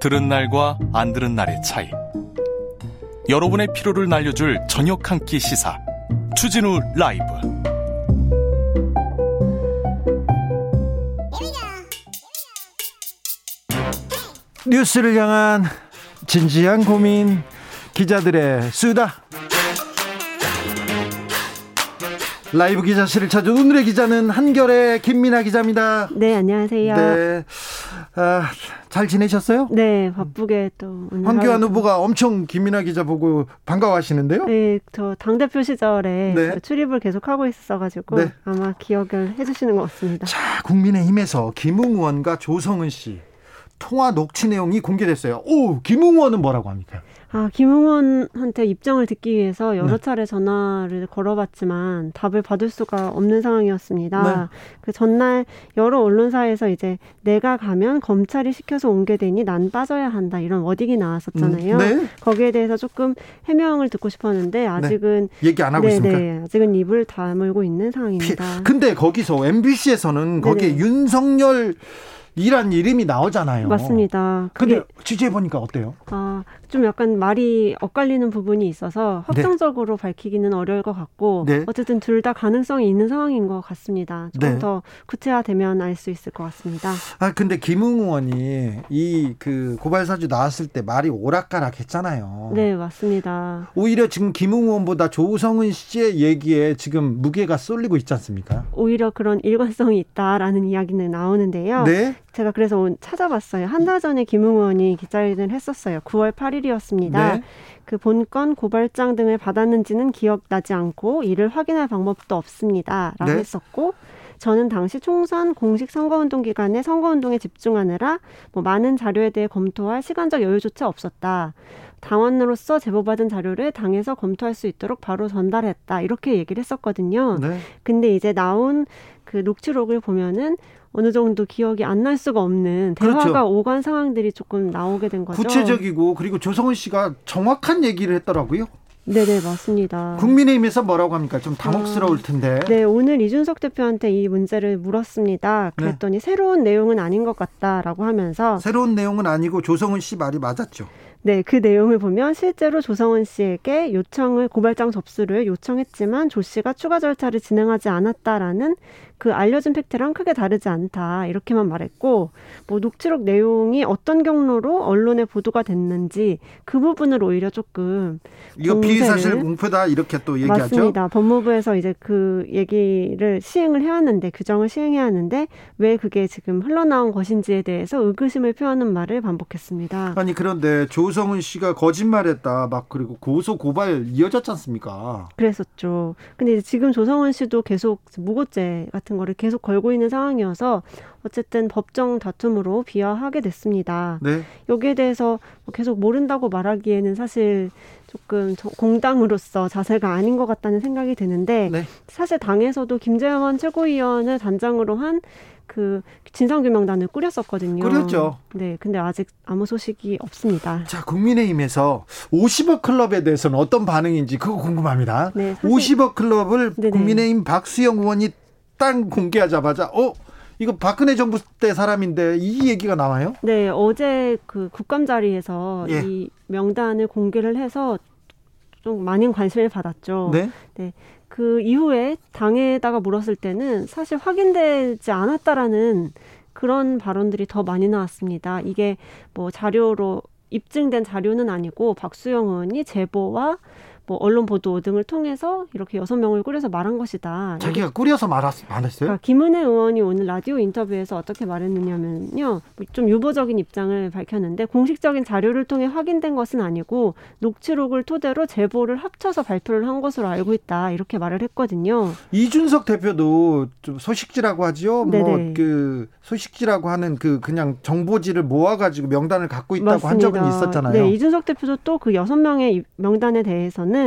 들은 날과 안 들은 날의 차이. 여러분의 피로를 날려줄 저녁 한 끼 시사. 추진우 라이브. 뉴스를 향한 진지한 고민 기자들의 수다. 라이브 기자실을 찾은 오늘의 기자는 한결의 김민아 기자입니다. 네, 안녕하세요. 네. 아, 잘 지내셨어요? 네, 바쁘게 또 황교안 후보가 엄청 김민아 기자 보고 반가워하시는데요? 네, 저 당대표 시절에 네. 출입을 계속 하고 있어가지고 네. 아마 기억을 해주시는 것 같습니다. 자, 국민의힘에서 김웅 의원과 조성은 씨 통화 녹취 내용이 공개됐어요. 오, 김웅 의원은 뭐라고 합니까? 아, 김웅원한테 입장을 듣기 위해서 여러 네. 차례 전화를 걸어봤지만 답을 받을 수가 없는 상황이었습니다. 네. 그 전날 여러 언론사에서 이제 내가 가면 검찰이 시켜서 옮게 되니 난 빠져야 한다 이런 워딩이 나왔었잖아요. 음, 네. 거기에 대해서 조금 해명을 듣고 싶었는데 아직은 네. 얘기 안 하고 네, 있습니까? 네, 아직은 입을 다물고 있는 상황입니다. 근데 거기서 MBC에서는 거기에 윤석열 이란 이름이 나오잖아요. 맞습니다. 근데 취재해 보니까 어때요? 아, 좀 약간 말이 엇갈리는 부분이 있어서 네. 확정적으로 네. 밝히기는 어려울 것 같고 네. 어쨌든 둘 다 가능성이 있는 상황인 것 같습니다. 조금 네. 더 구체화되면 알 수 있을 것 같습니다. 아 근데 김웅 의원이 이 그 고발 사주 나왔을 때 말이 오락가락 했잖아요. 네 맞습니다. 오히려 지금 김웅 의원보다 조성은 씨의 얘기에 지금 무게가 쏠리고 있지 않습니까? 오히려 그런 일관성이 있다라는 이야기는 나오는데요. 네. 제가 그래서 찾아봤어요. 한 달 전에 김웅 의원이 기자회견을 했었어요. 9월 8일이었습니다. 네. 그 본건 고발장 등을 받았는지는 기억나지 않고 이를 확인할 방법도 없습니다 라고 네. 했었고 저는 당시 총선 공식 선거운동 기간에 선거운동에 집중하느라 뭐 많은 자료에 대해 검토할 시간적 여유조차 없었다. 당원으로서 제보받은 자료를 당에서 검토할 수 있도록 바로 전달했다. 이렇게 얘기를 했었거든요. 네. 근데 이제 나온 그 녹취록을 보면은 어느 정도 기억이 안 날 수가 없는 대화가 그렇죠. 오간 상황들이 조금 나오게 된 거죠. 구체적이고 그리고 조성은 씨가 정확한 얘기를 했더라고요. 네네 맞습니다. 국민의힘에서 뭐라고 합니까? 좀 당혹스러울 텐데. 아, 네 오늘 이준석 대표한테 이 문제를 물었습니다. 그랬더니 네. 새로운 내용은 아닌 것 같다라고 하면서 새로운 내용은 아니고 조성은 씨 말이 맞았죠. 네, 그 내용을 보면 실제로 조성은 씨에게 요청을 고발장 접수를 요청했지만 조 씨가 추가 절차를 진행하지 않았다라는 그 알려진 팩트랑 크게 다르지 않다 이렇게만 말했고 뭐 녹취록 내용이 어떤 경로로 언론에 보도가 됐는지 그 부분을 오히려 조금 이거 비사실 공표다 이렇게 또 얘기하죠. 맞습니다. 법무부에서 이제 그 얘기를 시행을 해왔는데 규정을 시행해야 하는데 왜 그게 지금 흘러나온 것인지에 대해서 의구심을 표하는 말을 반복했습니다. 아니 그런데 조성은 씨가 거짓말했다 막 그리고 고소 고발 이어졌지 않습니까? 그랬었죠. 근데 지금 조성은 씨도 계속 무고죄 같은 같은 거를 계속 걸고 있는 상황이어서 어쨌든 법정 다툼으로 비화하게 됐습니다. 네. 여기에 대해서 뭐 계속 모른다고 말하기에는 사실 조금 공당으로서 자세가 아닌 것 같다는 생각이 드는데 네. 사실 당에서도 김재원 최고위원을 단장으로 한 그 진상규명단을 꾸렸었거든요. 꾸렸죠. 네, 근데 아직 아무 소식이 없습니다. 자, 국민의힘에서 50억 클럽에 대해서는 어떤 반응인지 그거 궁금합니다. 네, 50억 클럽을 네네. 국민의힘 박수영 의원이 딱 공개하자마자 어 이거 박근혜 정부 때 사람인데 이 얘기가 나와요? 네, 어제 그 국감 자리에서 예. 이 명단을 공개를 해서 좀 많은 관심을 받았죠. 네. 네. 그 이후에 당에다가 물었을 때는 사실 확인되지 않았다라는 그런 발언들이 더 많이 나왔습니다. 이게 뭐 자료로 입증된 자료는 아니고 박수영 의원이 제보와 뭐 언론 보도 등을 통해서 이렇게 여섯 명을 꾸려서 말한 것이다. 자기가 꾸려서 말았, 말했어요? 그러니까 김은혜 의원이 오늘 라디오 인터뷰에서 어떻게 말했느냐면요. 좀 유보적인 입장을 밝혔는데 공식적인 자료를 통해 확인된 것은 아니고 녹취록을 토대로 제보를 합쳐서 발표를 한 것으로 알고 있다. 이렇게 말을 했거든요. 이준석 대표도 좀 소식지라고 하죠. 뭐그 소식지라고 하는 그 그냥 정보지를 모아 가지고 명단을 갖고 있다고 맞습니다. 한 적은 있었잖아요. 네, 이준석 대표도 또 그 여섯 명의 명단에 대해서는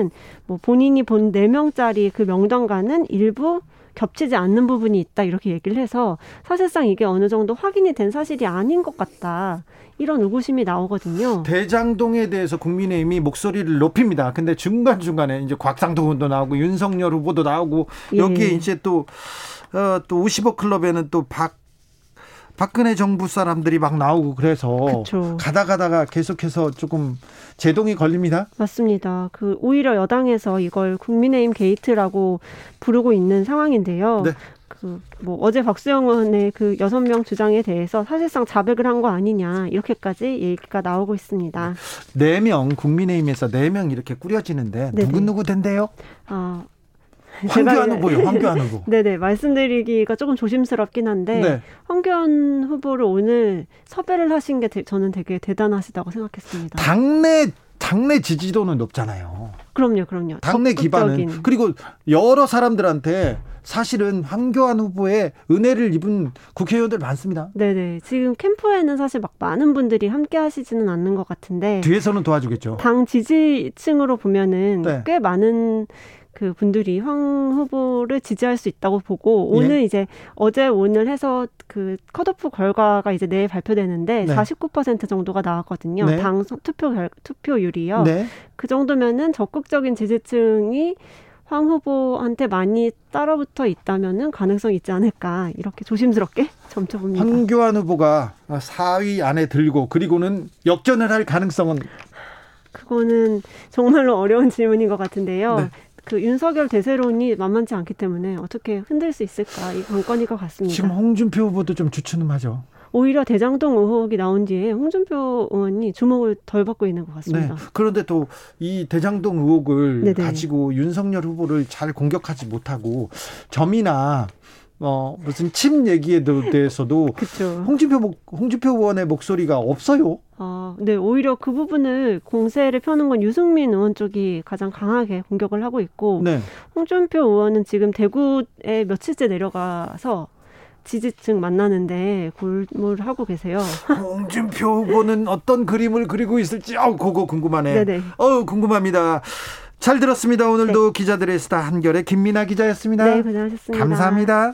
뭐 본인이 본 네 명짜리 그 명단과는 일부 겹치지 않는 부분이 있다 이렇게 얘기를 해서 사실상 이게 어느 정도 확인이 된 사실이 아닌 것 같다. 이런 의구심이 나오거든요. 대장동에 대해서 국민의힘이 목소리를 높입니다. 근데 중간 중간에 이제 곽상도 의원도 나오고 윤석열 후보도 나오고 여기에 예. 이제 또, 어, 또 50억 클럽에는 또 박 박근혜 정부 사람들이 막 나오고 그래서 그쵸. 가다 가다가 계속해서 조금 제동이 걸립니다. 맞습니다. 그 오히려 여당에서 이걸 국민의힘 게이트라고 부르고 있는 상황인데요. 네. 그뭐 어제 박수영 의원의 그 여섯 명 주장에 대해서 사실상 자백을 한 거 아니냐 이렇게까지 얘기가 나오고 있습니다. 네 명 국민의힘에서 네 명 이렇게 꾸려지는데 누구 누구 된대요? 아 황교안 후보요, 황교안 후보. 네네, 말씀드리기가 조금 조심스럽긴 한데, 네. 황교안 후보를 오늘 섭외를 하신 게 되, 저는 되게 대단하시다고 생각했습니다. 당내, 당내 지지도는 높잖아요. 그럼요, 그럼요. 당내 적극적인. 기반은. 그리고 여러 사람들한테 사실은 황교안 후보의 은혜를 입은 국회의원들 많습니다. 네네. 지금 캠프에는 사실 막 많은 분들이 함께 하시지는 않는 것 같은데. 뒤에서는 도와주겠죠. 당 지지층으로 보면은 네. 꽤 많은 그 분들이 황 후보를 지지할 수 있다고 보고 오늘 예? 이제 어제 오늘 해서 그 컷오프 결과가 이제 내일 발표되는데 네. 49% 정도가 나왔거든요. 네. 당 투표 결, 투표율이요. 네. 그 정도면은 적극적인 지지층이 황 후보한테 많이 따라붙어 있다면은 가능성이 있지 않을까 이렇게 조심스럽게 점쳐봅니다. 황교안 후보가 4위 안에 들고 그리고는 역전을 할 가능성은 그거는 정말로 어려운 질문인 것 같은데요. 네. 그 윤석열 대세론이 만만치 않기 때문에 어떻게 흔들 수 있을까 이 관건일 것 같습니다. 지금 홍준표 후보도 좀 주춤하죠. 오히려 대장동 의혹이 나온 뒤에 홍준표 의원이 주목을 덜 받고 있는 것 같습니다. 네. 그런데 또 이 대장동 의혹을 네네. 가지고 윤석열 후보를 잘 공격하지 못하고 점이나 어 무슨 침 얘기에 대해서도 홍준표 홍준표 의원의 목소리가 없어요. 아, 네, 오히려 그 부분을 공세를 펴는 건 유승민 의원 쪽이 가장 강하게 공격을 하고 있고 네. 홍준표 의원은 지금 대구에 며칠째 내려가서 지지층 만나는데 골몰 하고 계세요. 홍준표 후보는 어떤 그림을 그리고 있을지 아우 그거 궁금하네. 네네. 어 궁금합니다. 잘 들었습니다. 오늘도 네. 기자들의 스타 한겨레 김민아 기자였습니다. 네, 고생하셨습니다. 감사합니다.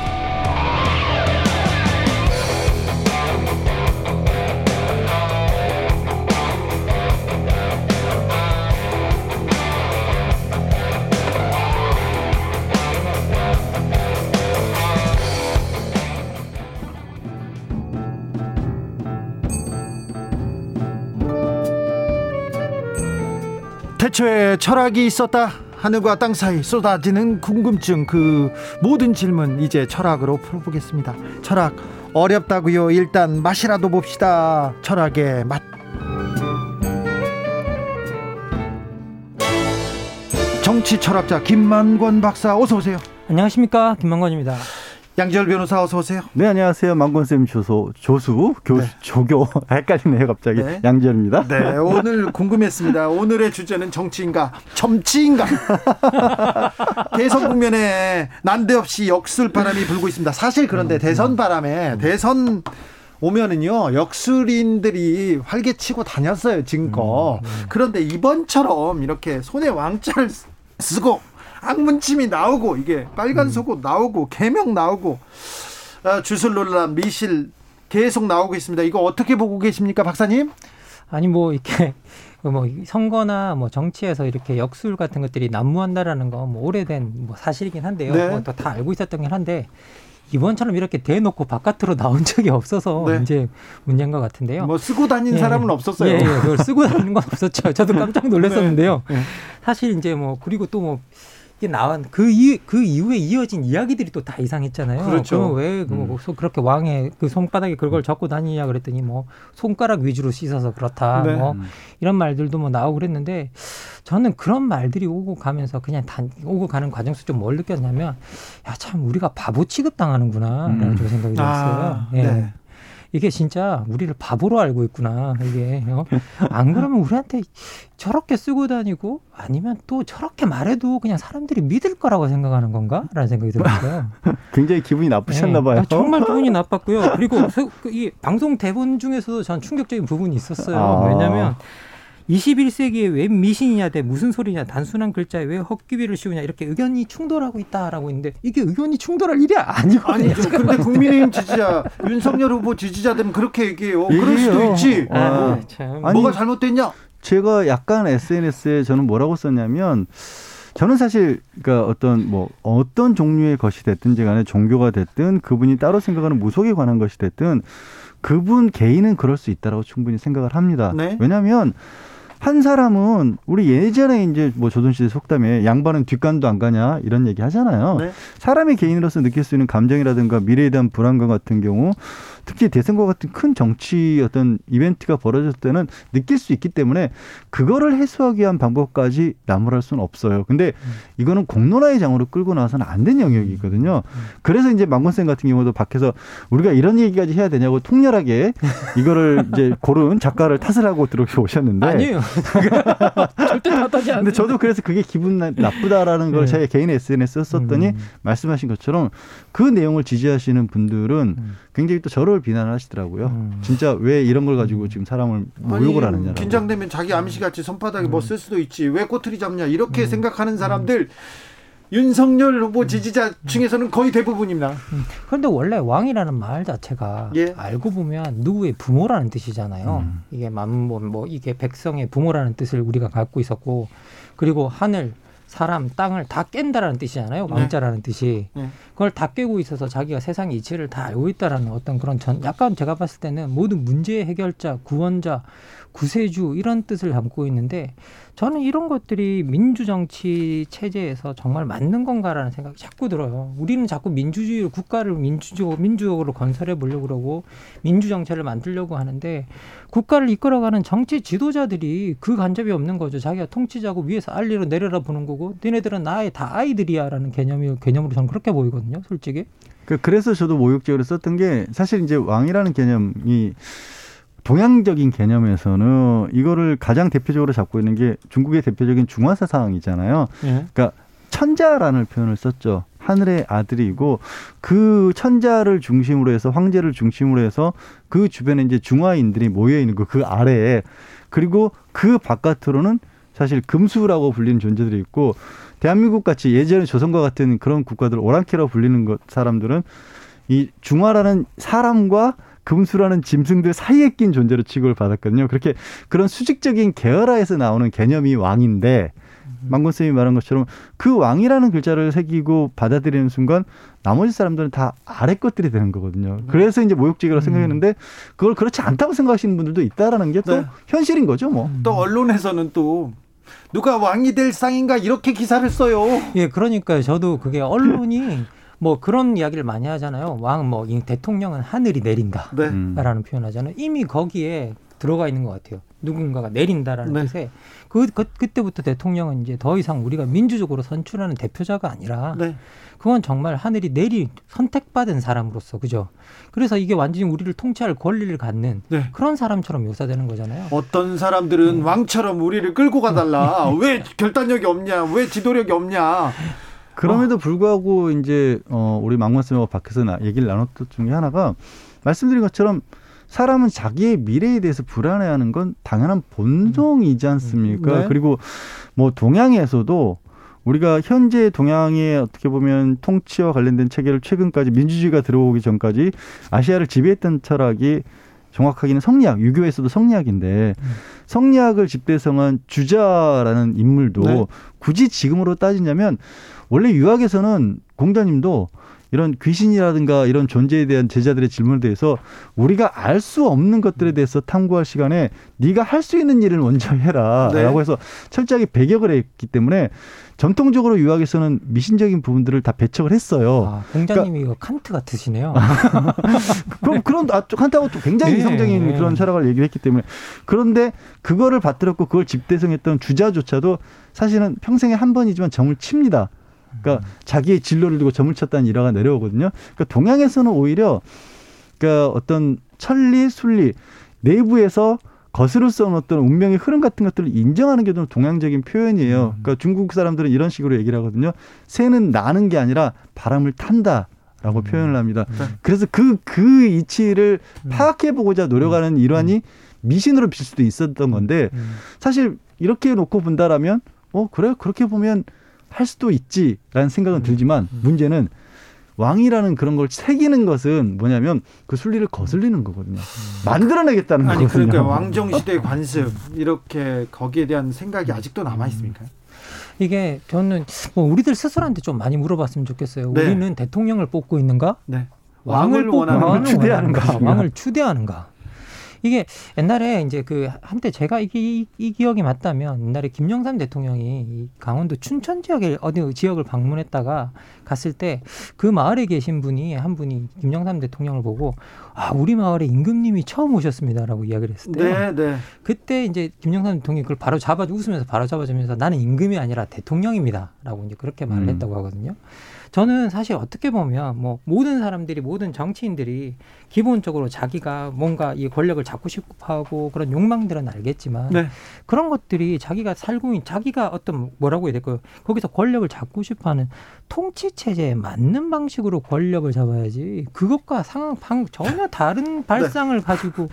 태초에 철학이 있었다. 하늘과 땅 사이 쏟아지는 궁금증 그 모든 질문 이제 철학으로 풀어보겠습니다. 철학 어렵다고요. 일단 맛이라도 봅시다. 철학의 맛. 정치 철학자 김만권 박사 어서 오세요. 안녕하십니까 김만권입니다. 양지열 변호사 어서 오세요. 네 안녕하세요. 망건쌤 조소 조수 교수 네. 조교 헷갈리네요 갑자기 네. 양지열입니다. 네 오늘 궁금했습니다. 오늘의 주제는 정치인가 점치인가 대선 국면에 난데없이 역술 바람이 불고 있습니다. 사실 그런데 음, 대선 바람에 음. 대선 오면은요 역술인들이 활개치고 다녔어요 지금껏. 음, 그런데 이번처럼 이렇게 손에 왕자를 쓰고 악문침이 나오고 이게 빨간 음. 속옷 나오고 개명 나오고 아, 주술 논란 미실 계속 나오고 있습니다. 이거 어떻게 보고 계십니까, 박사님? 아니 뭐 이렇게 뭐 선거나 뭐 정치에서 이렇게 역술 같은 것들이 난무한다라는 거뭐 오래된 뭐 사실이긴 한데요. 네. 뭐다 알고 있었던 한데 이번처럼 이렇게 대놓고 바깥으로 나온 적이 없어서 네. 이제 문제인 것 같은데요. 뭐 쓰고 다닌 예. 사람은 없었어요. 예, 예, 그걸 쓰고 다니는 건 없었죠. 저도 깜짝 놀랐었는데요. 네. 네. 사실 이제 뭐 그리고 또뭐 나온 그, 이, 그 이후에 이어진 이야기들이 또 다 이상했잖아요. 그렇죠. 왜 그, 음. 그렇게 왕의 그 손바닥에 그걸 잡고 다니냐 그랬더니 뭐 손가락 위주로 씻어서 그렇다. 네. 뭐 이런 말들도 뭐 나오고 그랬는데 저는 그런 말들이 오고 가면서 그냥 단 오고 가는 과정에서 좀뭘 느꼈냐면 야 참 우리가 바보 취급 당하는구나라는 음. 생각이 들었어요. 아, 예. 네. 이게 진짜 우리를 바보로 알고 있구나. 이게 어? 안 그러면 우리한테 저렇게 쓰고 다니고 아니면 또 저렇게 말해도 그냥 사람들이 믿을 거라고 생각하는 건가라는 생각이 들었어요. 굉장히 기분이 나쁘셨나 네. 봐요. 아, 정말 기분이 나빴고요. 그리고 그이 방송 대본 중에서도 전 충격적인 부분이 있었어요. 아. 왜냐하면 21세기에 왜 미신이냐 대 무슨 소리냐 단순한 글자에 왜 헛기비를 씌우냐 이렇게 의견이 충돌하고 있다라고 있는데 이게 의견이 충돌할 일이 아니거든요. 아니죠. 근데 국민의힘 지지자 윤석열 후보 지지자들은 그렇게 얘기해요. 얘기해요. 그럴 수도 있지. 아, 아, 참. 뭐가 잘못됐냐? 제가 약간 SNS에 저는 뭐라고 썼냐면 저는 사실 그러니까 어떤 뭐 어떤 종류의 것이 됐든지 간에 종교가 됐든 그분이 따로 생각하는 무속에 관한 것이 됐든 그분 개인은 그럴 수 있다라고 충분히 생각을 합니다. 네? 왜냐하면 한 사람은 우리 예전에 이제 뭐 조선시대 속담에 양반은 뒷간도 안 가냐 이런 얘기 하잖아요. 네. 사람의 개인으로서 느낄 수 있는 감정이라든가 미래에 대한 불안감 같은 경우 특히 대선과 같은 큰 정치 어떤 이벤트가 벌어졌을 때는 느낄 수 있기 때문에 그거를 해소하기 위한 방법까지 나무랄 수는 없어요. 근데 이거는 공론화의 장으로 끌고 나와서는 안 된 영역이거든요. 그래서 이제 망건쌤 같은 경우도 밖에서 우리가 이런 얘기까지 해야 되냐고 통렬하게 이거를 이제 고른 작가를 탓을 하고 들어오셨는데 아니에요. 절대 탓하지 않는데 저도 그래서 그게 기분 나쁘다라는 걸 네. 제 개인 SNS에 썼더니 음. 말씀하신 것처럼 그 내용을 지지하시는 분들은 음. 굉장히 또 저를 비난을 하시더라고요. 음. 진짜 왜 이런 걸 가지고 지금 사람을 모욕을 하느냐. 긴장되면 자기 암시 같이 손바닥에 뭐 쓸 수도 있지. 왜 꼬투리 잡냐. 이렇게 음. 생각하는 사람들 윤석열 후보 지지자 중에서는 거의 대부분입니다. 음. 그런데 원래 왕이라는 말 자체가 예. 알고 보면 누구의 부모라는 뜻이잖아요. 음. 이게 만뭐 뭐 이게 백성의 부모라는 뜻을 우리가 갖고 있었고 그리고 하늘 사람, 땅을 다 깬다라는 뜻이잖아요. 네. 왕자라는 네. 뜻이. 네. 그걸 다 깨고 있어서 자기가 세상 이치를 다 알고 있다라는 어떤 그런 전 약간 제가 봤을 때는 모든 문제 해결자, 구원자, 구세주 이런 뜻을 담고 있는데 저는 이런 것들이 민주정치 체제에서 정말 맞는 건가라는 생각이 자꾸 들어요. 우리는 자꾸 민주주의를 국가를 민주적, 민주적으로 건설해 보려고 그러고 민주정체를 만들려고 하는데 국가를 이끌어가는 정치 지도자들이 그 간접이 없는 거죠. 자기가 통치자고 위에서 알리로 내려다 보는 거고 너네들은 나의 다 아이들이야라는 개념이 개념으로 저는 그렇게 보이거든요. 솔직히. 그, 그래서 저도 모욕적으로 썼던 게 사실 이제 왕이라는 개념이 동양적인 개념에서는 이거를 가장 대표적으로 잡고 있는 게 중국의 대표적인 중화 사상이잖아요. 예. 그러니까 천자라는 표현을 썼죠. 하늘의 아들이고 그 천자를 중심으로 해서 황제를 중심으로 해서 그 주변에 이제 중화인들이 모여 있는 거 그 아래에 그리고 그 바깥으로는 사실 금수라고 불리는 존재들이 있고 대한민국 같이 예전에 조선과 같은 그런 국가들 오랑캐라고 불리는 것 사람들은 이 중화라는 사람과 금수라는 짐승들 사이에 낀 존재로 취급을 받았거든요. 그렇게 그런 수직적인 계열화에서 나오는 개념이 왕인데 망건 쌤이 말한 것처럼 그 왕이라는 글자를 새기고 받아들이는 순간 나머지 사람들은 다 아래 것들이 되는 거거든요. 그래서 이제 모욕적이라고 음. 생각했는데 그걸 그렇지 않다고 생각하시는 분들도 있다라는 게또 네. 현실인 거죠, 뭐. 또 언론에서는 또 누가 왕이 될 상인가 이렇게 기사를 써요. 예, 그러니까요. 저도 그게 언론이 뭐 그런 이야기를 많이 하잖아요. 왕 뭐 대통령은 하늘이 내린다라는 네. 표현 하잖아요. 이미 거기에 들어가 있는 것 같아요. 누군가가 내린다라는 네. 뜻에 그, 그 그때부터 대통령은 이제 더 이상 우리가 민주적으로 선출하는 대표자가 아니라 네. 그건 정말 하늘이 내리 선택받은 사람으로서 그죠. 그래서 이게 완전히 우리를 통치할 권리를 갖는 네. 그런 사람처럼 묘사되는 거잖아요. 어떤 사람들은 네. 왕처럼 우리를 끌고 가달라. 왜 결단력이 없냐? 왜 지도력이 없냐? 그럼에도 어. 불구하고 이제 어 우리 망원 쌤하고 밖에서 나, 얘기를 나눴던 중에 하나가 말씀드린 것처럼 사람은 자기의 미래에 대해서 불안해하는 건 당연한 본성이지 않습니까? 네. 그리고 뭐 동양에서도 우리가 현재 동양의 어떻게 보면 통치와 관련된 체계를 최근까지 민주주의가 들어오기 전까지 아시아를 지배했던 철학이 정확하게는 성리학, 유교에서도 성리학인데 음. 성리학을 집대성한 주자라는 인물도 네. 굳이 지금으로 따지냐면 원래 유학에서는 공자님도 이런 귀신이라든가 이런 존재에 대한 제자들의 질문에 대해서 우리가 알 수 없는 것들에 대해서 탐구할 시간에 네가 할 수 있는 일을 먼저 해라라고 네. 해서 철저하게 배격을 했기 때문에 전통적으로 유학에서는 미신적인 부분들을 다 배척을 했어요. 아, 공자님이 그러니까, 칸트 같으시네요. 그럼 그런 아, 칸트하고 또 굉장히 네, 이성적인 네. 그런 철학을 얘기를 했기 때문에 그런데 그거를 받들었고 그걸 집대성했던 주자조차도 사실은 평생에 한 번이지만 점을 칩니다. 그러니까 음. 자기의 진로를 두고 점을 쳤다는 일화가 내려오거든요. 그러니까 동양에서는 오히려 그러니까 어떤 천리, 순리 내부에서 써온 어떤 운명의 흐름 같은 것들을 인정하는 게 좀 동양적인 표현이에요. 음. 그러니까 중국 사람들은 이런 식으로 얘기를 하거든요. 새는 나는 게 아니라 바람을 탄다. 라고 음. 표현을 합니다. 음. 그래서 그, 그 이치를 음. 파악해보고자 노력하는 음. 일환이 음. 미신으로 빌 수도 있었던 건데, 사실 이렇게 놓고 본다라면, 어, 그래? 그렇게 보면 할 수도 있지라는 생각은 들지만, 문제는 왕이라는 그런 걸 새기는 것은 뭐냐면 그 순리를 거슬리는 거거든요. 만들어내겠다는 아니, 거거든요. 그러니까 왕정 시대의 관습 이렇게 거기에 대한 생각이 아직도 남아 있습니까? 이게 저는 뭐 우리들 스스로한테 좀 많이 물어봤으면 좋겠어요. 네. 우리는 대통령을 뽑고 있는가? 네. 왕을, 왕을 원하는 왕을 추대하는가? 왕을 추대하는가? 이게 옛날에 이제 그 한때 제가 이, 이, 이 기억이 맞다면 옛날에 김영삼 대통령이 강원도 춘천 지역에 어디 지역을 방문했다가 갔을 때 그 마을에 계신 분이 한 분이 김영삼 대통령을 보고 아 우리 마을에 임금님이 처음 오셨습니다라고 이야기를 했을 때 네, 네. 그때 이제 김영삼 대통령이 그걸 바로 잡아 웃으면서 바로 잡아주면서 나는 임금이 아니라 대통령입니다라고 이제 그렇게 말을 음. 했다고 하거든요. 저는 사실 어떻게 보면 뭐 모든 사람들이 모든 정치인들이 기본적으로 자기가 뭔가 이 권력을 잡고 싶고 하고 그런 욕망들은 알겠지만 네. 그런 것들이 자기가 살고 있는 자기가 어떤 뭐라고 해야 될까요? 거기서 권력을 잡고 싶어하는 통치 체제에 맞는 방식으로 권력을 잡아야지 그것과 상황 방 전혀 다른 네. 발상을 네. 가지고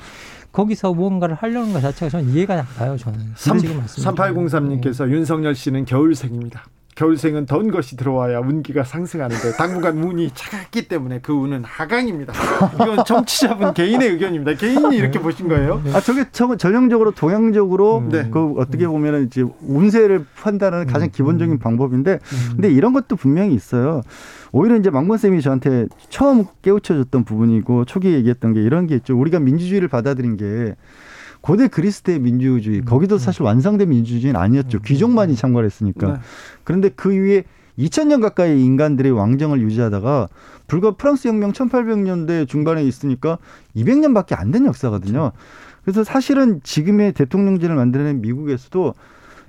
거기서 무언가를 하려는 것 자체가 저는 이해가 안 가요. 저는 3, 3803님께서 네. 윤석열 씨는 겨울생입니다. 겨울생은 더운 것이 들어와야 운기가 상승하는데 당분간 운이 차갑기 때문에 그 운은 하강입니다. 이건 정치자분 개인의 의견입니다. 개인이 이렇게 보신 거예요? 아 저게 전형적으로 동양적으로 음. 네. 그 어떻게 보면은 이제 운세를 판단하는 가장 음. 기본적인 방법인데 음. 근데 이런 것도 분명히 있어요. 오히려 이제 망건 쌤이 저한테 처음 깨우쳐줬던 부분이고 초기에 얘기했던 게 이런 게 있죠. 우리가 민주주의를 받아들인 게 고대 그리스의 민주주의 거기도 음. 사실 완성된 민주주의는 아니었죠. 음. 귀족만이 참가를 했으니까. 네. 그런데 그 위에 2000년 가까이 인간들이 왕정을 유지하다가 불과 프랑스 혁명 1800년대 중반에 있으니까 200년밖에 안 된 역사거든요. 그래서 사실은 지금의 대통령제를 만드는 미국에서도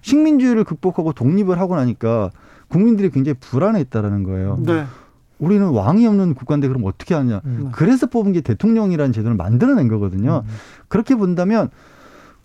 식민주의를 극복하고 독립을 하고 나니까 국민들이 굉장히 불안해했다라는 거예요. 네. 우리는 왕이 없는 국가인데 그럼 어떻게 하냐. 음. 그래서 뽑은 게 대통령이라는 제도를 만들어낸 거거든요. 음. 그렇게 본다면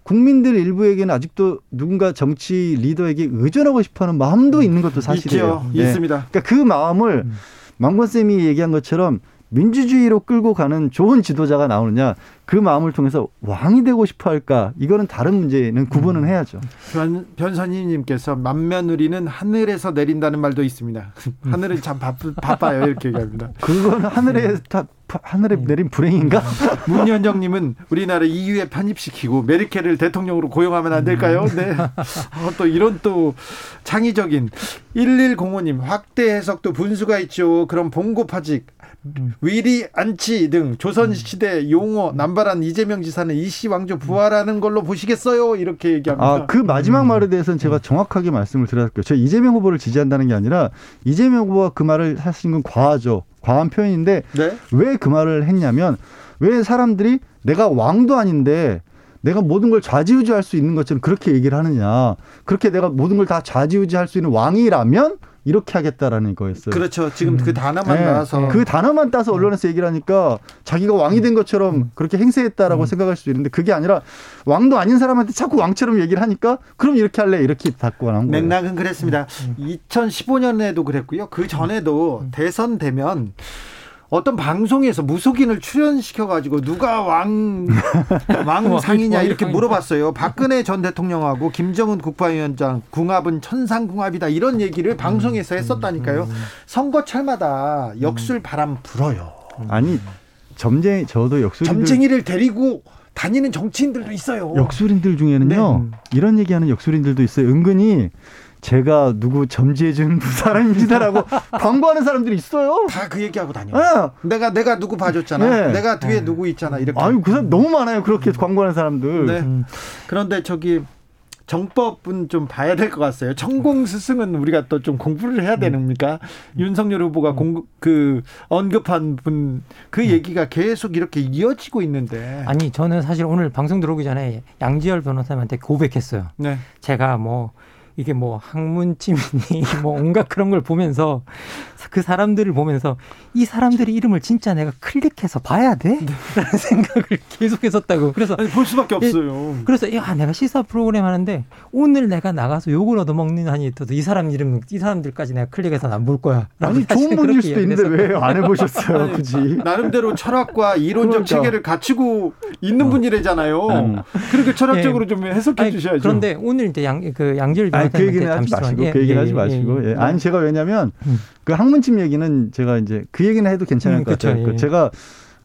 국민들 일부에게는 아직도 누군가 정치 리더에게 의존하고 싶어하는 마음도 있는 것도 사실이에요. 있죠. 네. 있습니다. 그러니까 그 마음을 음. 망건 쌤이 얘기한 것처럼 민주주의로 끌고 가는 좋은 지도자가 나오느냐 그 마음을 통해서 왕이 되고 싶어 할까 이거는 다른 문제는 구분은 음. 해야죠. 변, 변선희님께서 만며느리는 하늘에서 내린다는 말도 있습니다. 하늘은 참 바, 바빠요 이렇게 얘기합니다. 그건 하늘에 네. 다 하늘에 음. 내린 불행인가? 문현정님은 우리나라 EU에 편입시키고 메르켈을 대통령으로 고용하면 안 될까요? 음. 네. 어, 또 이런 또 창의적인 1105님 확대 해석도 분수가 있죠. 그럼 봉고파직 위리 안치 등 조선시대 용어 남발한 이재명 지사는 이씨 왕조 부활하는 걸로 보시겠어요? 이렇게 얘기합니다. 아, 그 마지막 말에 대해서는 제가 정확하게 말씀을 드렸고요. 저 이재명 후보를 지지한다는 게 아니라 이재명 후보가 그 말을 하신 건 과하죠. 과한 표현인데 네? 왜그 말을 했냐면 왜 사람들이 내가 왕도 아닌데 내가 모든 걸 좌지우지할 수 있는 것처럼 그렇게 얘기를 하느냐. 그렇게 내가 모든 걸 다 좌지우지할 수 있는 왕이라면 이렇게 하겠다라는 거였어요. 그렇죠. 지금 그 음. 그 단어만 네. 나와서 그 단어만 따서 언론에서 얘기를 하니까 자기가 왕이 된 것처럼 음. 그렇게 행세했다라고 음. 생각할 수도 있는데 그게 아니라 왕도 아닌 사람한테 자꾸 왕처럼 얘기를 하니까 그럼 이렇게 할래 이렇게 닫고 나온 거예요. 맥락은 그랬습니다. 2015년에도 그랬고요. 그 전에도 대선 되면 어떤 방송에서 무속인을 출연시켜 가지고 누가 왕 왕상이냐 이렇게 물어봤어요. 박근혜 전 대통령하고 김정은 국방위원장 궁합은 천상궁합이다 이런 얘기를 방송에서 했었다니까요. 선거철마다 역술 바람 불어요. 아니 점쟁이 저도 역술 점쟁이를 데리고 다니는 정치인들도 있어요. 역술인들 중에는요 네. 이런 얘기하는 역술인들도 있어요. 은근히 제가 누구 점지해준 사람입니다라고 광고하는 사람들이 있어요. 다 그 얘기하고 다녀. 네. 내가 내가 누구 봐줬잖아. 네. 내가 뒤에 네. 누구 있잖아. 이렇게. 아유 그 사람 너무 많아요. 그렇게 광고하는 사람들. 네. 음. 그런데 저기 정법은 좀 봐야 될 것 같아요. 천공 스승은 우리가 또 좀 공부를 해야 되는니까 음. 윤석열 후보가 음. 공, 그 언급한 분그 음. 얘기가 계속 이렇게 이어지고 있는데. 아니 저는 사실 오늘 방송 들어오기 전에 양지열 변호사님한테 고백했어요. 네. 제가 뭐 이게 뭐 학문찜이니 뭐 온갖 그런 걸 보면서 그 사람들을 보면서 이 사람들의 이름을 진짜 내가 클릭해서 봐야 돼? 네. 라는 생각을 계속 했었다고. 그래서 아니, 볼 수밖에 없어요. 그래서 야, 내가 시사 프로그램 하는데 오늘 내가 나가서 욕을 얻어먹는 한이 있어도 이 사람 이름 이 사람들까지 내가 클릭해서 안 볼 거야. 아니 좋은 분일 수도 있는데 왜 안 해보셨어요, 굳이? 나름대로 철학과 이론적 그러니까. 체계를 갖추고 있는 어. 분이래잖아요. 음. 그렇게 철학적으로 예. 좀 해석해 아니, 주셔야죠. 그런데 오늘 이제 양 그 양질 변호사님한테 그 얘기는 하지 마시고 예, 그 얘기는 예, 하지 예, 마시고 예, 예. 아니 제가 왜냐면 음. 그 학문 집 얘기는 제가 이제 그 얘기는 해도 괜찮을 음, 것 그쵸, 같아요. 예. 제가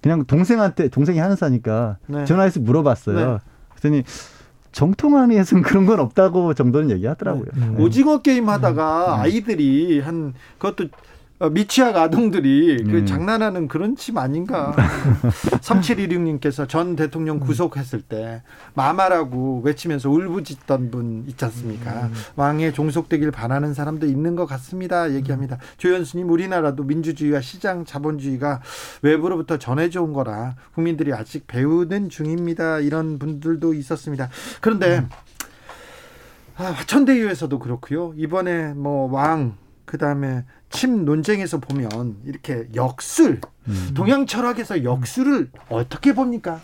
그냥 동생한테 동생이 하는 사니까 네. 전화해서 물어봤어요. 네. 그랬더니 정통한의에서는 그런 건 없다고 정도는 얘기하더라고요. 네. 네. 오징어 게임 하다가 음. 아이들이 한 그것도 어, 미취학 아동들이 그 음. 장난하는 그런 집 아닌가. 3716님께서 전 대통령 음. 구속했을 때 마마라고 외치면서 울부짖던 분 있지 않습니까? 음. 왕에 종속되길 바라는 사람도 있는 것 같습니다. 얘기합니다. 음. 조현수님 우리나라도 민주주의와 시장 자본주의가 외부로부터 전해져 온 거라 국민들이 아직 배우는 중입니다. 이런 분들도 있었습니다. 그런데 음. 아, 화천대유에서도 그렇고요. 이번에 뭐 왕, 그 다음에 침 논쟁에서 보면 이렇게 역술 음. 동양 철학에서 역술을 어떻게 봅니까?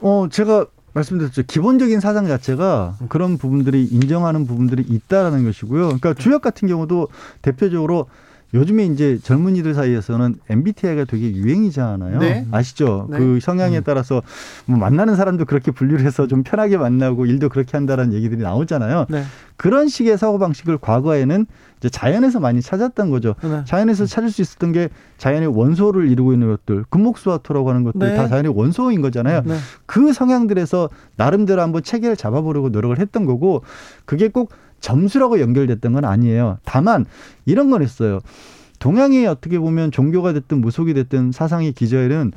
어 제가 말씀드렸죠. 기본적인 사상 자체가 그런 부분들이 인정하는 부분들이 있다라는 것이고요. 그러니까 네. 주역 같은 경우도 대표적으로 요즘에 이제 젊은이들 사이에서는 MBTI가 되게 유행이잖아요. 네. 아시죠? 네. 그 성향에 음. 따라서 뭐 만나는 사람도 그렇게 분류를 해서 좀 편하게 만나고 일도 그렇게 한다라는 얘기들이 나오잖아요. 네. 그런 식의 사고 방식을 과거에는 이제 자연에서 많이 찾았던 거죠. 네. 자연에서 찾을 수 있었던 게 자연의 원소를 이루고 있는 것들, 금목수화토라고 하는 것들 네. 다 자연의 원소인 거잖아요. 네. 그 성향들에서 나름대로 한번 체계를 잡아보려고 노력을 했던 거고 그게 꼭 점수라고 연결됐던 건 아니에요. 다만 이런 건 있어요. 동양의 어떻게 보면 종교가 됐든 무속이 됐든 사상의 기저에는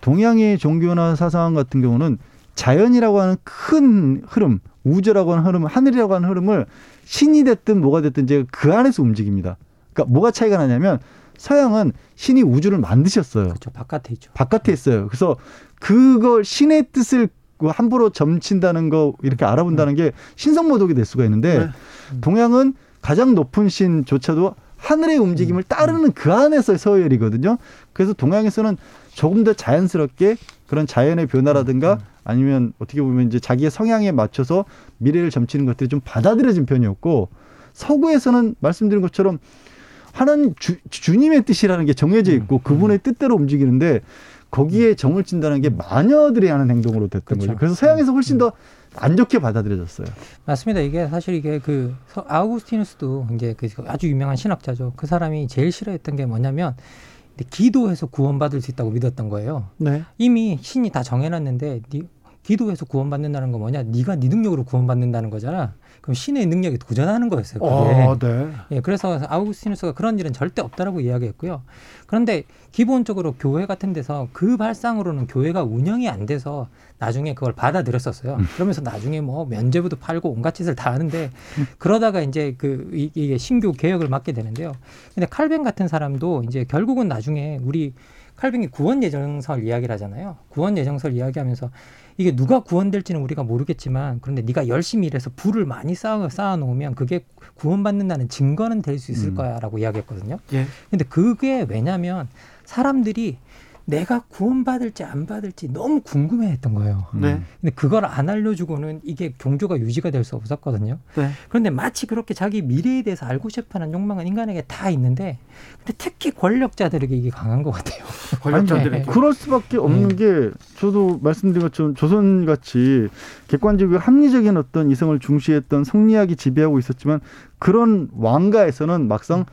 동양의 종교나 사상 같은 경우는 자연이라고 하는 큰 흐름, 우주라고 하는 흐름, 하늘이라고 하는 흐름을 신이 됐든 뭐가 됐든 이제 그 안에서 움직입니다. 그러니까 뭐가 차이가 나냐면 서양은 신이 우주를 만드셨어요. 그렇죠. 바깥에 있죠. 바깥에 있어요. 그래서 그걸 신의 뜻을 그 함부로 점친다는 거 이렇게 알아본다는 게 신성모독이 될 수가 있는데 네. 동양은 가장 높은 신조차도 하늘의 움직임을 음. 따르는 그 안에서의 서열이거든요. 그래서 동양에서는 조금 더 자연스럽게 그런 자연의 변화라든가 음. 아니면 어떻게 보면 이제 자기의 성향에 맞춰서 미래를 점치는 것들이 좀 받아들여진 편이었고 서구에서는 말씀드린 것처럼 하나님 주, 주님의 뜻이라는 게 정해져 있고 그분의 뜻대로 움직이는데 거기에 정을 친다는 게 마녀들이 하는 행동으로 됐던 그렇죠. 거죠. 그래서 서양에서 훨씬 더 안 좋게 받아들여졌어요. 맞습니다. 이게 사실 이게 그 아우구스티누스도 이제 그 아주 유명한 신학자죠. 그 사람이 제일 싫어했던 게 뭐냐면 기도해서 구원받을 수 있다고 믿었던 거예요. 네. 이미 신이 다 정해놨는데 기도해서 구원받는다는 거 뭐냐? 네가 네 능력으로 구원받는다는 거잖아. 그럼 신의 능력에 도전하는 거였어요. 그게. 어, 네. 예, 그래서 아우구스티누스가 그런 일은 절대 없다라고 이야기했고요. 그런데 기본적으로 교회 같은 데서 그 발상으로는 교회가 운영이 안 돼서 나중에 그걸 받아들였었어요. 음. 그러면서 나중에 뭐 면제부도 팔고 온갖 짓을 다 하는데 그러다가 이제 그 이게 신교 개혁을 맡게 되는데요. 근데 칼뱅 같은 사람도 이제 결국은 나중에 우리 칼뱅이 구원 예정설 이야기를 하잖아요. 구원 예정설 이야기하면서 이게 누가 구원될지는 우리가 모르겠지만 그런데 네가 열심히 일해서 부를 많이 쌓아 쌓아 놓으면 그게 구원받는다는 증거는 될 수 있을 음. 거야라고 이야기했거든요. 예. 근데 그게 왜냐면 사람들이 내가 구원받을지 안 받을지 너무 궁금해했던 거예요. 네. 근데 그걸 안 알려주고는 이게 경조가 유지가 될 수 없었거든요. 네. 그런데 마치 그렇게 자기 미래에 대해서 알고 싶어하는 욕망은 인간에게 다 있는데, 근데 특히 권력자들에게 이게 강한 것 같아요. 권력자들에게 네. 그럴 수밖에 없는 네. 게 저도 말씀드린 것처럼 조선 같이 객관적이고 합리적인 어떤 이성을 중시했던 성리학이 지배하고 있었지만 그런 왕가에서는 막상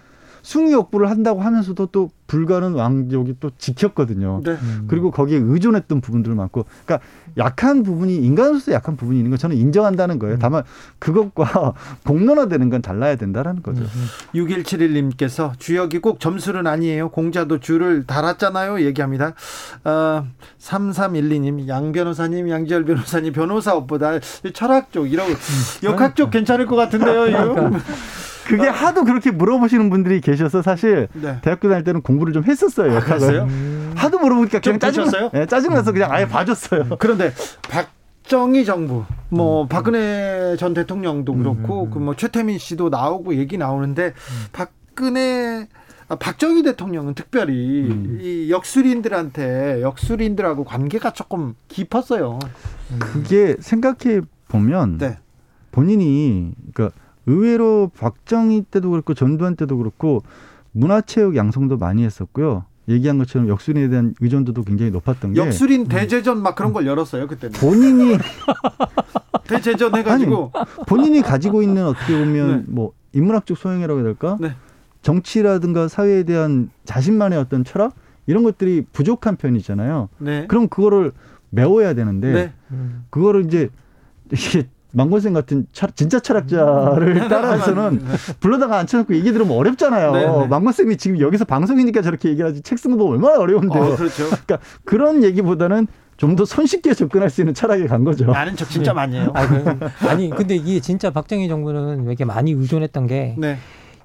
숭의 역부를 한다고 하면서도 또 불가는 왕족이 또 지켰거든요. 네. 음. 그리고 거기에 의존했던 부분들 많고, 그러니까 약한 부분이 인간으로서 약한 부분이 있는 건 저는 인정한다는 거예요. 음. 다만 그것과 공론화되는 건 달라야 된다라는 거죠. 음. 6171님께서 주역이 꼭 점수는 아니에요. 공자도 줄을 달았잖아요. 얘기합니다. 어, 3312님, 양 변호사님, 양지열 변호사님, 변호사업보다 철학 쪽, 이런 역학 쪽 괜찮을 것 같은데요. 이거. 그게 하도 그렇게 물어보시는 분들이 계셔서 사실 네. 대학교 다닐 때는 공부를 좀 했었어요. 아, 역학을. 음. 하도 물어보니까 그냥 짜증 네, 짜증나서 그냥 아예 봐줬어요. 음. 그런데 박정희 정부, 뭐 음. 박근혜 전 대통령도 음, 그렇고 음. 그뭐 최태민 씨도 나오고 얘기 나오는데 박근혜 아, 박정희 대통령은 특별히 음. 이 역술인들한테 역술인들하고 관계가 조금 깊었어요. 그게 생각해 보면 네. 본인이 그러니까 의외로 박정희 때도 그렇고 전두환 때도 그렇고 문화체육 양성도 많이 했었고요. 얘기한 것처럼 역술인에 대한 의존도도 굉장히 높았던 게 역술인 대제전 막 그런 걸 열었어요 그때는 본인이 대제전 해가지고 아니, 본인이 가지고 있는 어떻게 보면 네. 뭐 인문학적 소양이라고 해야 될까 네. 정치라든가 사회에 대한 자신만의 어떤 철학 이런 것들이 부족한 편이잖아요. 네. 그럼 그거를 메워야 되는데 네. 그거를 이제 이게 망고생 같은 철, 진짜 철학자를 음. 따라해서는 네. 불러다가 앉혀놓고 얘기 들으면 어렵잖아요. 네, 네. 망고쌤이 지금 여기서 방송이니까 저렇게 얘기하지 책 쓰는 거 얼마나 어려운데. 어, 그렇죠. 그러니까 그런 얘기보다는 좀 더 손쉽게 접근할 수 있는 철학에 간 거죠. 아는 척 진짜 네. 많이 해요. 아, 그, 아니, 근데 이게 진짜 박정희 정부는 왜 이렇게 많이 의존했던 게 네.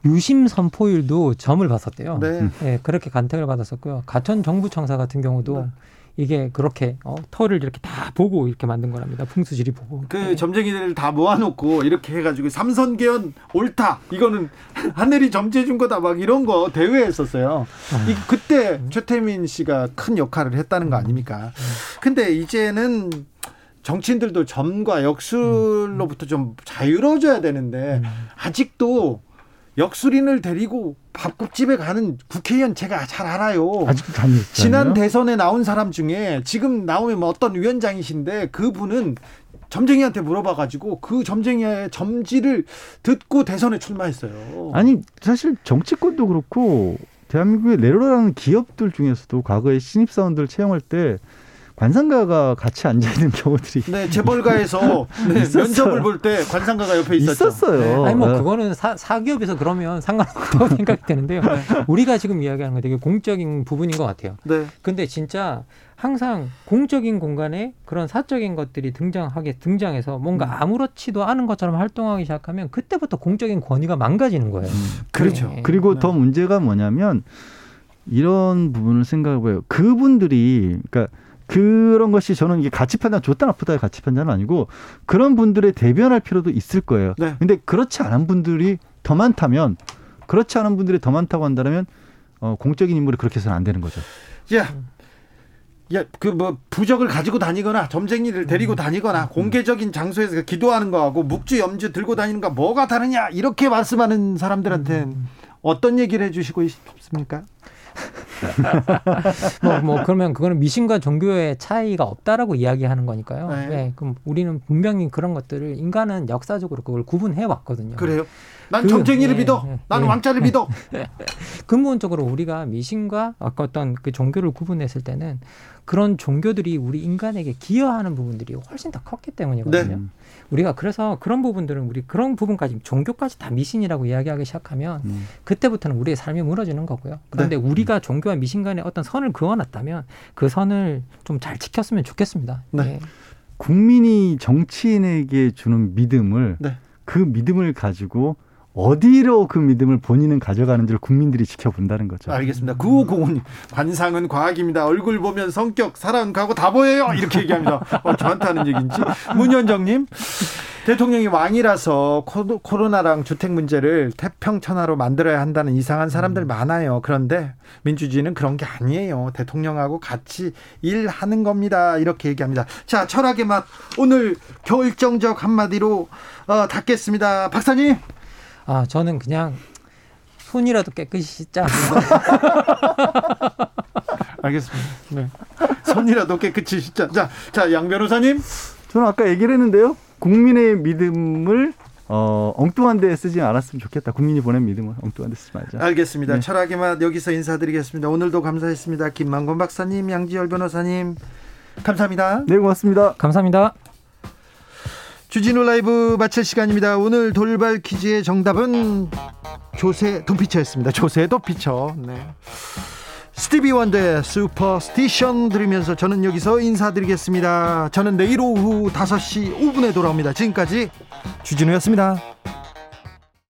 유심 선포율도 점을 봤었대요. 네. 네. 그렇게 간택을 받았었고요. 가천 정부청사 같은 경우도 이게 그렇게 어, 털을 이렇게 다 보고 이렇게 만든 거랍니다. 풍수지리 보고. 그 네. 점쟁이들 다 모아놓고 이렇게 해가지고 삼선계연 옳다. 이거는 하늘이 점지해 준 거다. 막 이런 거 대회했었어요. 아. 이, 그때 최태민 씨가 큰 역할을 했다는 거 아닙니까? 근데 이제는 정치인들도 점과 역술로부터 좀 자유로워져야 되는데 음. 아직도 역술인을 데리고 밥국집에 가는 국회의원 제가 잘 알아요. 아직도 다니 지난 대선에 나온 사람 중에 지금 나오면 뭐 어떤 위원장이신데 그분은 점쟁이한테 물어봐가지고 그 점쟁이의 점지를 듣고 대선에 출마했어요. 아니 사실 정치권도 그렇고 대한민국의 내로라는 기업들 중에서도 과거에 신입사원들 채용할 때 관상가가 같이 앉아 있는 경우들이 네 재벌가에서 네, 면접을 볼 때 관상가가 옆에 있었죠. 있었어요. 네. 아니 뭐 네. 그거는 사, 사기업에서 그러면 상관없다고 생각이 되는데요. 네. 우리가 지금 이야기하는 건 되게 공적인 부분인 것 같아요. 네. 근데 진짜 항상 공적인 공간에 그런 사적인 것들이 등장하게 등장해서 뭔가 음. 아무렇지도 않은 것처럼 활동하기 시작하면 그때부터 공적인 권위가 망가지는 거예요. 음. 그렇죠. 네. 그리고 더 문제가 뭐냐면 이런 부분을 생각해봐요. 그분들이 그러니까 그런 것이 저는 이게 가치 판단 좋다 나쁘다의 가치 판단은 아니고 그런 분들의 대변할 필요도 있을 거예요. 네. 근데 그렇지 않은 분들이 더 많다면 그렇지 않은 분들이 더 많다고 한다면 어, 공적인 인물이 그렇게 해서는 안 되는 거죠. 야, 야, 그 뭐 부적을 가지고 다니거나 점쟁이를 데리고 음. 다니거나 음. 공개적인 장소에서 기도하는 거하고 묵주 염주 들고 다니는 거 뭐가 다르냐 이렇게 말씀하는 사람들한테 음. 어떤 얘기를 해주시고 싶습니까? 뭐, 뭐 그러면 그거는 미신과 종교의 차이가 없다라고 이야기하는 거니까요. 네. 네. 그럼 우리는 분명히 그런 것들을 인간은 역사적으로 그걸 구분해 왔거든요. 그래요? 난 그, 정쟁이를 네, 믿어. 네, 난 네. 왕자를 믿어. 근본적으로 우리가 미신과 어떤 그 종교를 구분했을 때는 그런 종교들이 우리 인간에게 기여하는 부분들이 훨씬 더 컸기 때문이거든요. 네. 우리가 그래서 그런 부분들은 우리 그런 부분까지 종교까지 다 미신이라고 이야기하기 시작하면 음. 그때부터는 우리의 삶이 무너지는 거고요. 그런데 네. 우리가 종교와 미신 간에 어떤 선을 그어놨다면 그 선을 좀 잘 지켰으면 좋겠습니다. 네. 네. 국민이 정치인에게 주는 믿음을 네. 그 믿음을 가지고 어디로 그 믿음을 본인은 가져가는지를 국민들이 지켜본다는 거죠. 알겠습니다. 구호공원 관상은 과학입니다. 얼굴 보면 성격, 사랑, 가고 다 보여요. 이렇게 얘기합니다. 어, 저한테 하는 얘기인지. 문현정님. 대통령이 왕이라서 코로나랑 주택 문제를 태평천하로 만들어야 한다는 이상한 사람들 음. 많아요. 그런데 민주주의는 그런 게 아니에요. 대통령하고 같이 일하는 겁니다. 이렇게 얘기합니다. 자, 철학의 맛 오늘 결정적 한마디로 어, 닫겠습니다. 박사님. 아 저는 그냥 손이라도 깨끗이 씻자. 알겠습니다. 네. 손이라도 깨끗이 씻자. 자, 자, 양 변호사님. 저는 아까 얘기를 했는데요. 국민의 믿음을 어, 엉뚱한 데 쓰지 않았으면 좋겠다. 국민이 보낸 믿음을 엉뚱한 데 쓰지 말자. 알겠습니다. 네. 철학의 맛 여기서 인사드리겠습니다. 오늘도 감사했습니다. 김만권 박사님, 양지열 변호사님 감사합니다. 네, 고맙습니다. 감사합니다. 주진우 라이브 마칠 시간입니다. 오늘 돌발 퀴즈의 정답은 조세 도피처였습니다. 조세 도피처. 네. 스티비 원더의 Superstition 들으면서 저는 여기서 인사드리겠습니다. 저는 내일 오후 5시 5분에 돌아옵니다. 지금까지 주진우였습니다.